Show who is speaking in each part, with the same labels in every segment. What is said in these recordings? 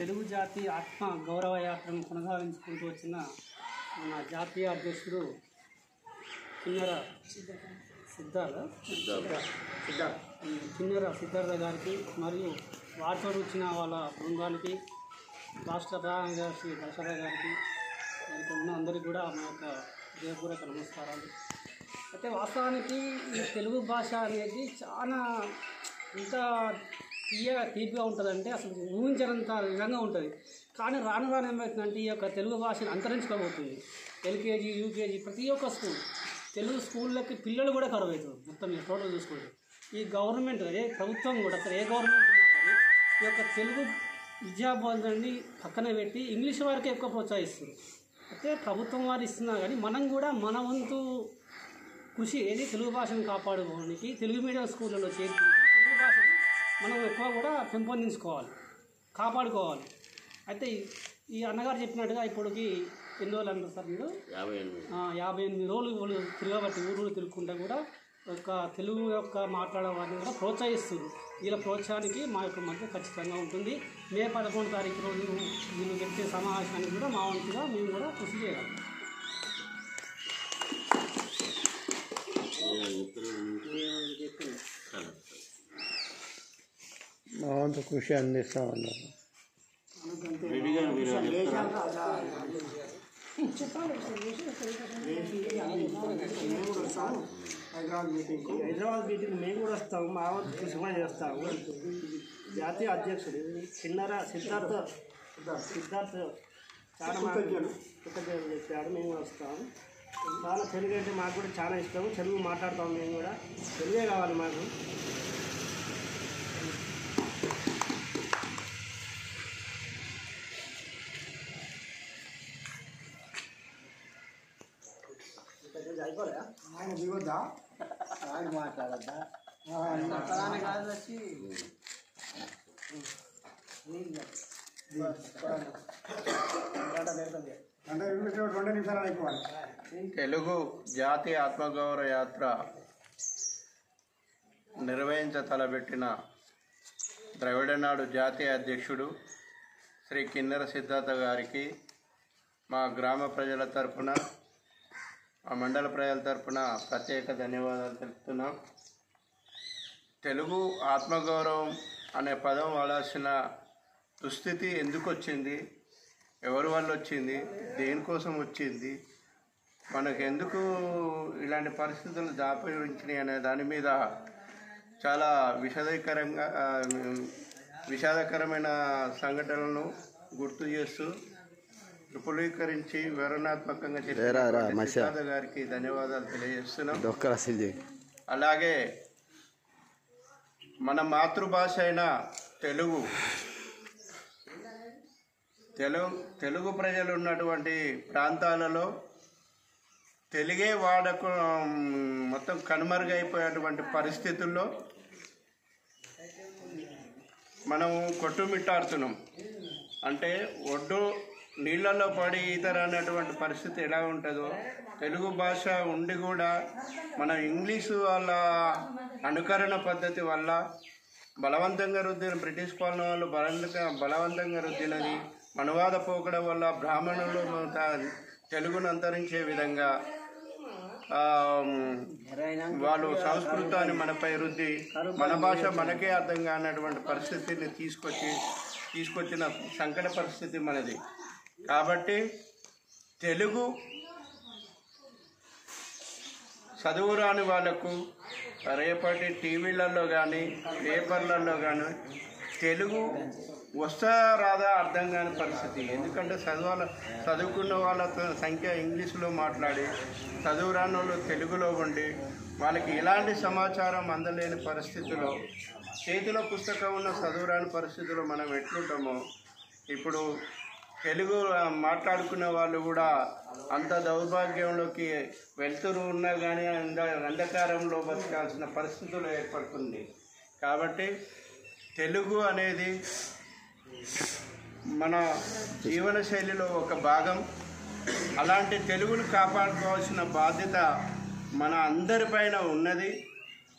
Speaker 1: తెలుగు జాతి ఆత్మ గౌరవ యాత్రను కొనసాగించుకుంటూ వచ్చిన మన జాతీయ అధ్యక్షుడు కిన్నెర సిద్ధార్థ సిద్ధార్థ కిన్నెర సిద్ధార్థ గారికి మరియు వారితో వచ్చిన వాళ్ళ బృందానికి రాష్ట్ర ప్రధాన శ్రీ దశరథ గారికి ఇక్కడ ఉన్న అందరికీ కూడా మా యొక్క హృదయపూర్వక నమస్కారాలు. అయితే వాస్తవానికి ఈ తెలుగు భాష అనేది చాలా ఎంత తీయగా తీపిగా ఉంటుందంటే అసలు ఊహించనంత విధంగా ఉంటుంది. కానీ రాను రాను ఏమవుతుందంటే ఈ యొక్క తెలుగు భాషను అంతరించుకోబోతుంది. ఎల్కేజీ యూకేజీ ప్రతి ఒక్క స్కూల్ తెలుగు స్కూళ్ళకి పిల్లలు కూడా కరువు అవుతుంది మొత్తం టోటల్ చూసుకుంటే ఈ గవర్నమెంట్ ఏ ప్రభుత్వం కూడా అసలు ఏ గవర్నమెంట్ ఉన్నా కానీ ఈ యొక్క తెలుగు విద్యాబోధనని పక్కన పెట్టి ఇంగ్లీష్ వారికి ఎక్కువ ప్రోత్సహిస్తుంది అయితే ప్రభుత్వం వారు ఇస్తున్నా కానీ మనం కూడా మన వంతు కృషి ఏది తెలుగు భాషను కాపాడుకోవడానికి తెలుగు మీడియం స్కూళ్ళలో చేర్పించి మనం ఎక్కువ కూడా పెంపొందించుకోవాలి కాపాడుకోవాలి. అయితే ఈ- అన్నగారు చెప్పినట్టుగా ఇప్పటికి ఎన్ని రోజులు అంటారు సార్ మీరు?
Speaker 2: యాభై ఎనిమిది.
Speaker 1: యాభై ఎనిమిది రోజులు వాళ్ళు తిరగబట్టి ఊరు తిరుగుకుంటే కూడా ఒక తెలుగు యొక్క మాట్లాడే వారిని కూడా ప్రోత్సహిస్తుంది వీళ్ళ ప్రోత్సాహానికి మా యొక్క మధ్య ఖచ్చితంగా ఉంటుంది. మే పదకొండు తారీఖు రోజు వీళ్ళు పెట్టే సమావేశానికి కూడా మా వంతుగా మేము కూడా కృషి చేయాలి.
Speaker 3: మా వంతు కృషి
Speaker 2: అందిస్తామన్నారు
Speaker 4: హైదరాబాద్ మీటింగ్కు హైదరాబాద్ మీటింగ్ మేము కూడా వస్తాము మా వంతు కృషి కూడా చేస్తాము జాతీయ అధ్యక్షుడు చిన్నర సిద్ధార్థ సిద్ధార్థ చాలా కృతజ్ఞతలు కృతజ్ఞతలు చెప్పాడు మేము కూడా వస్తాము చాలా తెలుగు అంటే మాకు కూడా చాలా ఇష్టం తెలుగు మాట్లాడతాము మేము కూడా. తెలుగే కావాలి మాకు. మాట్లాడద్దా?
Speaker 3: తెలుగు జాతీయ ఆత్మగౌరవ యాత్ర నిర్వహించ తలబెట్టిన ద్రవిడనాడు జాతీయ అధ్యక్షుడు శ్రీ కిన్నెర సిద్ధార్థ గారికి మా గ్రామ ప్రజల తరపున ఆ మండల ప్రజల తరపున ప్రత్యేక ధన్యవాదాలు తెలుపుతున్నాం. తెలుగు ఆత్మగౌరవం అనే పదం వాడాల్సిన దుస్థితి ఎందుకు వచ్చింది ఎవరి వల్ల వచ్చింది దేనికోసం వచ్చింది? మనకు ఎందుకు ఇలాంటి పరిస్థితులు దాపించినాయి అనే దాని మీద చాలా విషాదకరంగా విషాదకరమైన సంఘటనలను గుర్తు చేస్తూ విపులీకరించి వివరణాత్మకంగా చెప్పిన గారికి ధన్యవాదాలు తెలియజేస్తున్నాం. అలాగే మన మాతృభాష అయిన తెలుగు తెలుగు తెలుగు ప్రజలు ఉన్నటువంటి ప్రాంతాలలో తెలుగే వాడక మొత్తం కనుమరుగైపోయేటువంటి పరిస్థితుల్లో మనం కొట్టుమిట్టాడుతున్నాం. అంటే ఒడ్డు నీళ్ళలో పడి ఈతర అనేటువంటి పరిస్థితి ఎలా ఉంటుందో తెలుగు భాష ఉండి కూడా మనం ఇంగ్లీషు వాళ్ళ అనుకరణ పద్ధతి వల్ల బలవంతంగా రుద్దిన బ్రిటిష్ పాలన వాళ్ళు బలంగా బలవంతంగా రుద్దినది అనువాద పోకడం వల్ల బ్రాహ్మణులు తెలుగును అంతరించే విధంగా వాళ్ళు సంస్కృతాన్ని మనపై రుద్ది మన భాష మనకే అర్థం కానటువంటి పరిస్థితిని తీసుకొచ్చి తీసుకొచ్చిన సంకట పరిస్థితి మనది. కాబట్టి తెలుగు చదువు రాని వాళ్ళకు రేపటి టీవీలలో కానీ పేపర్లలో కానీ తెలుగు వస్తా రాదా అర్థం కాని పరిస్థితి. ఎందుకంటే చదవాల చదువుకున్న వాళ్ళ సంఖ్య ఇంగ్లీష్లో మాట్లాడి చదువు రాని వాళ్ళు తెలుగులో ఉండి వాళ్ళకి ఎలాంటి సమాచారం అందలేని పరిస్థితిలో చేతిలో పుస్తకం ఉన్న చదువు రాని పరిస్థితిలో మనం ఎట్లుంటామో ఇప్పుడు తెలుగు మాట్లాడుకునే వాళ్ళు కూడా అంత దౌర్భాగ్యంలోకి వెళ్తురు ఉన్నా కానీ అంద అంధకారంలో బతకాల్సిన పరిస్థితులు ఏర్పడుతుంది. కాబట్టి తెలుగు అనేది మన జీవన శైలిలో ఒక భాగం. అలాంటి తెలుగును కాపాడుకోవాల్సిన బాధ్యత మన అందరిపైన ఉన్నది.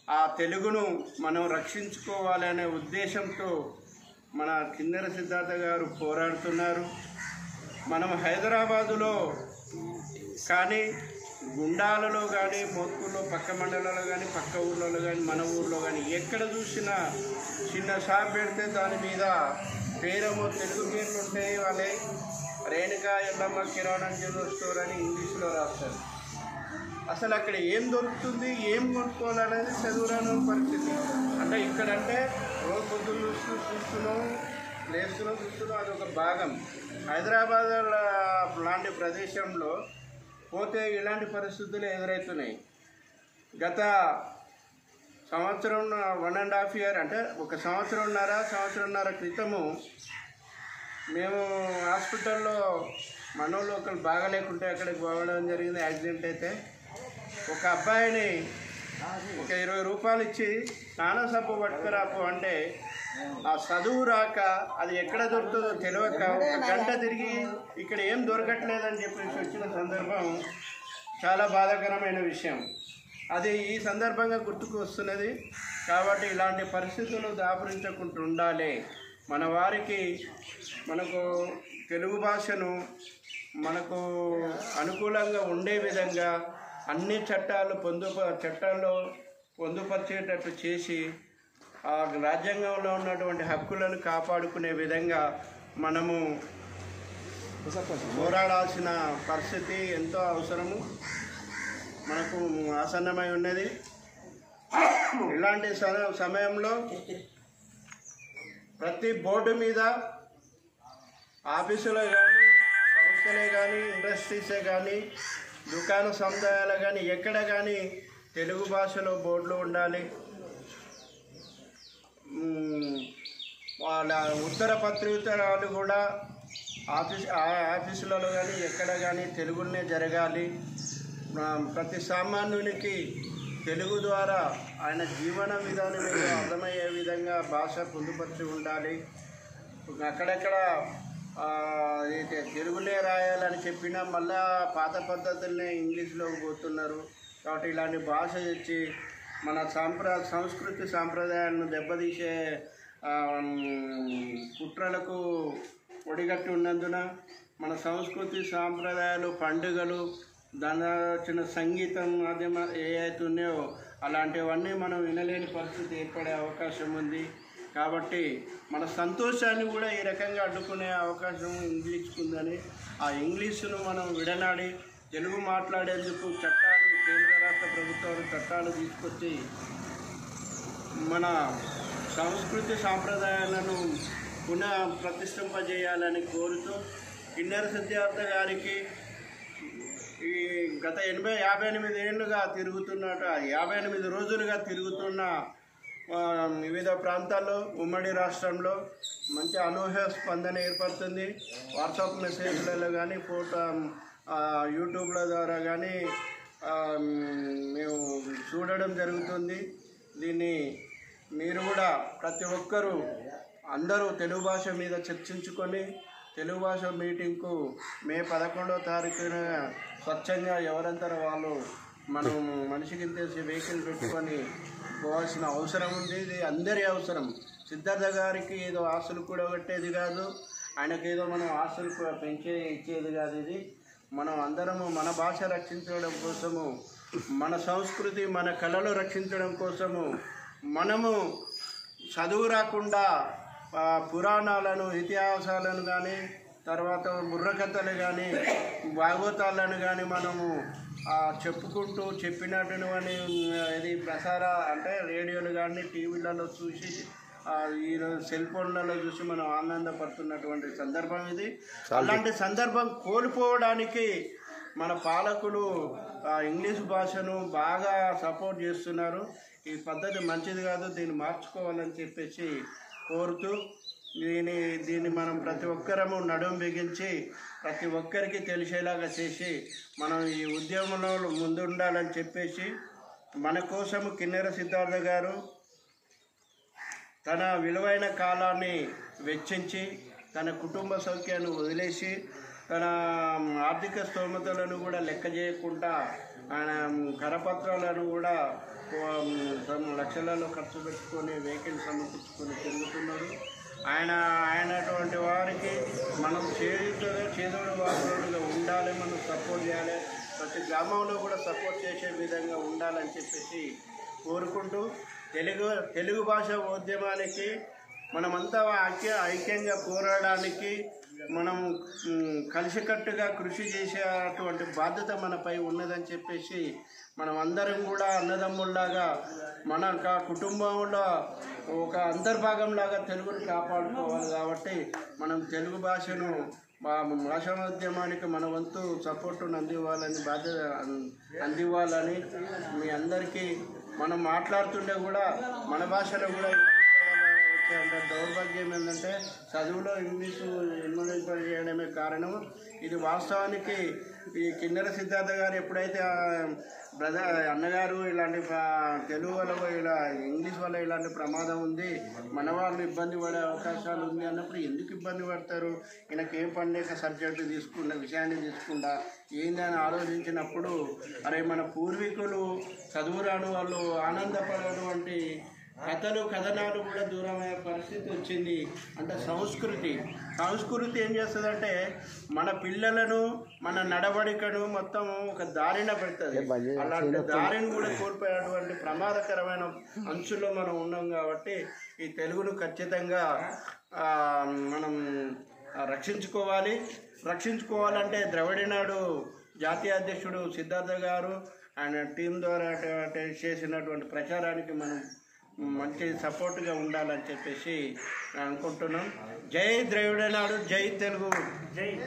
Speaker 3: ఆ తెలుగును మనం రక్షించుకోవాలనే ఉద్దేశంతో మన కిందర సిద్ధార్థ గారు పోరాడుతున్నారు. మనం హైదరాబాదులో కానీ గుండాలలో కానీ మోత్కూర్లో పక్క మండలాల్లో కానీ పక్క ఊర్లలో కానీ మన ఊర్లో కానీ ఎక్కడ చూసినా చిన్న షాప్ పెడితే దాని మీద పేరేమో తెలుగు పేర్లు ఉంటాయి వాళ్ళే. రేణుకా ఎల్లమ్మ కిరాణా జనరల్ స్టోర్ అని ఇంగ్లీష్లో రాస్తారు. అసలు అక్కడ ఏం దొరుకుతుంది ఏం కొనుక్కోవాలనేది చదువురాని పరిస్థితి. అంటే ఇక్కడంటే రోజు పొద్దున్న చూస్తూ చూస్తున్నాం లేస్తున్నాం చూస్తున్నాం ఒక భాగం. హైదరాబాద్ లాంటి ప్రదేశంలో పోతే ఇలాంటి పరిస్థితులు ఎదురవుతున్నాయి. గత సంవత్సరం వన్ అండ్ హాఫ్ ఇయర్ అంటే ఒక సంవత్సరంన్నర సంవత్సరంన్నర క్రితము మేము హాస్పిటల్లో మనోళ్ళు ఒకరు బాగాలేకుంటే అక్కడికి పోవడం జరిగింది. యాక్సిడెంట్ అయితే ఒక అబ్బాయిని ఒక ఇరవై రూపాయలు ఇచ్చి స్నాన సబ్బు పట్టుకురాపు అంటే ఆ చదువు రాక అది ఎక్కడ దొరుకుతుందో తెలియక ఒక గంట తిరిగి ఇక్కడ ఏం దొరకట్లేదని చెప్పేసి వచ్చిన సందర్భం చాలా బాధాకరమైన విషయం. అది ఈ సందర్భంగా గుర్తుకు వస్తున్నది. కాబట్టి ఇలాంటి పరిస్థితులు దాపురించకుండా ఉండాలి. మన వారికి మనకు తెలుగు భాషను మనకు అనుకూలంగా ఉండే విధంగా అన్ని చట్టాలు పొందు చట్టాల్లో పొందుపరిచేటట్టు చేసి ఆ రాజ్యాంగంలో ఉన్నటువంటి హక్కులను కాపాడుకునే విధంగా మనము పోరాడాల్సిన పరిస్థితి ఎంతో అవసరము. మనకు ఆసన్నమై ఉన్నది. ఇలాంటి సమయంలో ప్రతి బోర్డు మీద ఆఫీసులో కానీ సంస్థలే కానీ ఇండస్ట్రీసే కానీ దుకాణ సముదాయాలు కానీ ఎక్కడ కానీ తెలుగు భాషలో బోర్డులు ఉండాలి. వాళ్ళ ఉత్తర పత్రికలు కూడా ఆఫీస్ ఆ ఆఫీసులలో కానీ ఎక్కడ కానీ తెలుగునే జరగాలి. ప్రతి సామాన్యునికి తెలుగు ద్వారా ఆయన జీవన విధానం అర్థమయ్యే విధంగా భాష పొందుపరిచి ఉండాలి. అక్కడక్కడ అయితే తెలుగులే రాయాలని చెప్పినా మళ్ళా పాత పద్ధతులనే ఇంగ్లీష్లోకి పోతున్నారు. కాబట్టి ఇలాంటి భాష వచ్చి మన సాంప్ర సంస్కృతి సాంప్రదాయాలను దెబ్బతీసే కుట్రలకు ఒడిగట్టి ఉన్నందున మన సంస్కృతి సాంప్రదాయాలు పండుగలు దాని వచ్చిన సంగీతం మాధ్యమ ఏ అయితే ఉన్నాయో అలాంటివన్నీ మనం వినలేని పరిస్థితి ఏర్పడే అవకాశం ఉంది. కాబట్టి మన సంతోషాన్ని కూడా ఈ రకంగా అడ్డుకునే అవకాశం ఇంగ్లీష్కి ఉందని ఆ ఇంగ్లీషును మనం విడనాడి తెలుగు మాట్లాడేందుకు చట్టాలు కేంద్ర రాష్ట్ర ప్రభుత్వాలు చట్టాలు తీసుకొచ్చి మన సంస్కృతి సాంప్రదాయాలను పునః ప్రతిష్ఠింపజేయాలని కోరుతూ కిన్నెర సిద్ధార్థ గారికి ఈ గత ఎనభై యాభై ఎనిమిది ఏళ్ళుగా తిరుగుతున్నట్టు యాభై ఎనిమిది రోజులుగా తిరుగుతున్న వివిధ ప్రాంతాల్లో ఉమ్మడి రాష్ట్రంలో మంచి అనూహ్య స్పందన ఏర్పడుతుంది. వాట్సాప్ మెసేజ్లలో కానీ ఫోటో యూట్యూబ్ల ద్వారా కానీ మేము చూడడం జరుగుతుంది. దీన్ని మీరు కూడా ప్రతి ఒక్కరూ అందరూ తెలుగు భాష మీద చర్చించుకొని తెలుగు భాష మీటింగ్కు మే పదకొండవ తారీఖున స్వచ్ఛంగా ఎవరంతర వాళ్ళు మనం మనిషికి ఇంతేసి వెహికల్ పెట్టుకొని పోవాల్సిన అవసరం ఉంది. ఇది అందరి అవసరం. సిద్ధార్థ గారికి ఏదో ఆశలు కూడా పెట్టేది కాదు. ఆయనకి ఏదో మనం ఆస్తులు కూడా పెంచే ఇచ్చేది కాదు ఇది. మనం అందరము మన భాష రక్షించడం కోసము మన సంస్కృతి మన కళలు రక్షించడం కోసము మనము చదువు రాకుండా పురాణాలను ఇతిహాసాలను కానీ తర్వాత బుర్రకథలు కానీ భాగవతాలను కానీ మనము చెప్పుకుంటూ చెప్పినట్టు అని ఇది ప్రసార అంటే రేడియోలు కానీ టీవీలలో చూసి ఆ, ఈ సెల్ ఫోన్లలో చూసి మనం ఆనందపడుతున్నటువంటి సందర్భం ఇది. అలాంటి సందర్భం కోల్పోవడానికి మన పాలకులు ఇంగ్లీష్ భాషను బాగా సపోర్ట్ చేస్తున్నారు. ఈ పద్ధతి మంచిది కాదు దీన్ని మార్చుకోవాలని చెప్పేసి కోరుతూ దీని దీన్ని మనం ప్రతి ఒక్కరము నడుం బిగించి ప్రతి ఒక్కరికి తెలిసేలాగా చేసి మనం ఈ ఉద్యమంలో ముందుండాలని చెప్పేసి మన కోసము కిన్నెర సిద్ధార్థ గారు తన విలువైన కాలాన్ని వెచ్చించి తన కుటుంబ సౌఖ్యాన్ని వదిలేసి తన ఆర్థిక స్తోమతలను కూడా లెక్క చేయకుండా ఆయన కరపత్రాలను కూడా తమ లక్షలలో ఖర్చు పెట్టుకొని వెహికల్ సమకూర్చుకొని తిరుగుతున్నాడు ఆయన ఆయనటువంటి వారికి మనం చేదుగా చేదోడు వాసులుగా ఉండాలి మనం సపోర్ట్ చేయాలి. ప్రతి గ్రామంలో కూడా సపోర్ట్ చేసే విధంగా ఉండాలని చెప్పేసి కోరుకుంటూ తెలుగు తెలుగు భాష ఉద్యమానికి మనమంతా ఐక్య ఐక్యంగా పోరాడడానికి మనం కలిసికట్టుగా కృషి చేసేటువంటి బాధ్యత మనపై ఉన్నదని చెప్పేసి మనం అందరం కూడా అన్నదమ్ముల్లాగా మన కుటుంబంలో ఒక అంతర్భాగంలాగా తెలుగుని కాపాడుకోవాలి కాబట్టి మనం తెలుగు భాషను మా భాషోద్యమానికి మన వంతు సపోర్టును అందివ్వాలని బాధ్యత అందివ్వాలని మీ అందరికీ మనం మాట్లాడుతుంటే కూడా మన భాషలో కూడా అంటే దౌర్భాగ్యం ఏంటంటే చదువులో ఇంగ్లీషు ఇన్వెంట్ చేయడమే కారణం ఇది వాస్తవానికి ఈ కిన్నెర సిద్ధార్థ గారు ఎప్పుడైతే బ్రదర్ అన్నగారు ఇలాంటి తెలుగు వల్ల ఇలా ఇంగ్లీష్ వల్ల ఇలాంటి ప్రమాదం ఉంది మన వాళ్ళు ఇబ్బంది పడే అవకాశాలు ఉంది అన్నప్పుడు ఎందుకు ఇబ్బంది పడతారు? ఈయనకి ఏం పండేక సబ్జెక్టు తీసుకున్న విషయాన్ని తీసుకుండా ఏందని ఆలోచించినప్పుడు అరే మన పూర్వీకులు చదువురాని వాళ్ళు ఆనందపడ కథలు కథనాలు కూడా దూరమయ్యే పరిస్థితి వచ్చింది. అంటే సంస్కృతి. సంస్కృతి ఏం చేస్తుందంటే మన పిల్లలను మన నడవడికను మొత్తం ఒక దారిన పెడుతుంది. అలాంటి దారిని కూడా కోల్పోయేటువంటి ప్రమాదకరమైన అంచుల్లో మనం ఉన్నాం కాబట్టి ఈ తెలుగును ఖచ్చితంగా మనం రక్షించుకోవాలి. రక్షించుకోవాలంటే ద్రవిడనాడు జాతీయ అధ్యక్షుడు సిద్ధార్థ గారు ఆయన టీం ద్వారా చేసినటువంటి ప్రచారానికి మనం మంచి సపోర్ట్గా ఉండాలని చెప్పేసి అనుకుంటున్నాం. జై ద్రవిడనాడు జై తెలుగు.
Speaker 4: జై.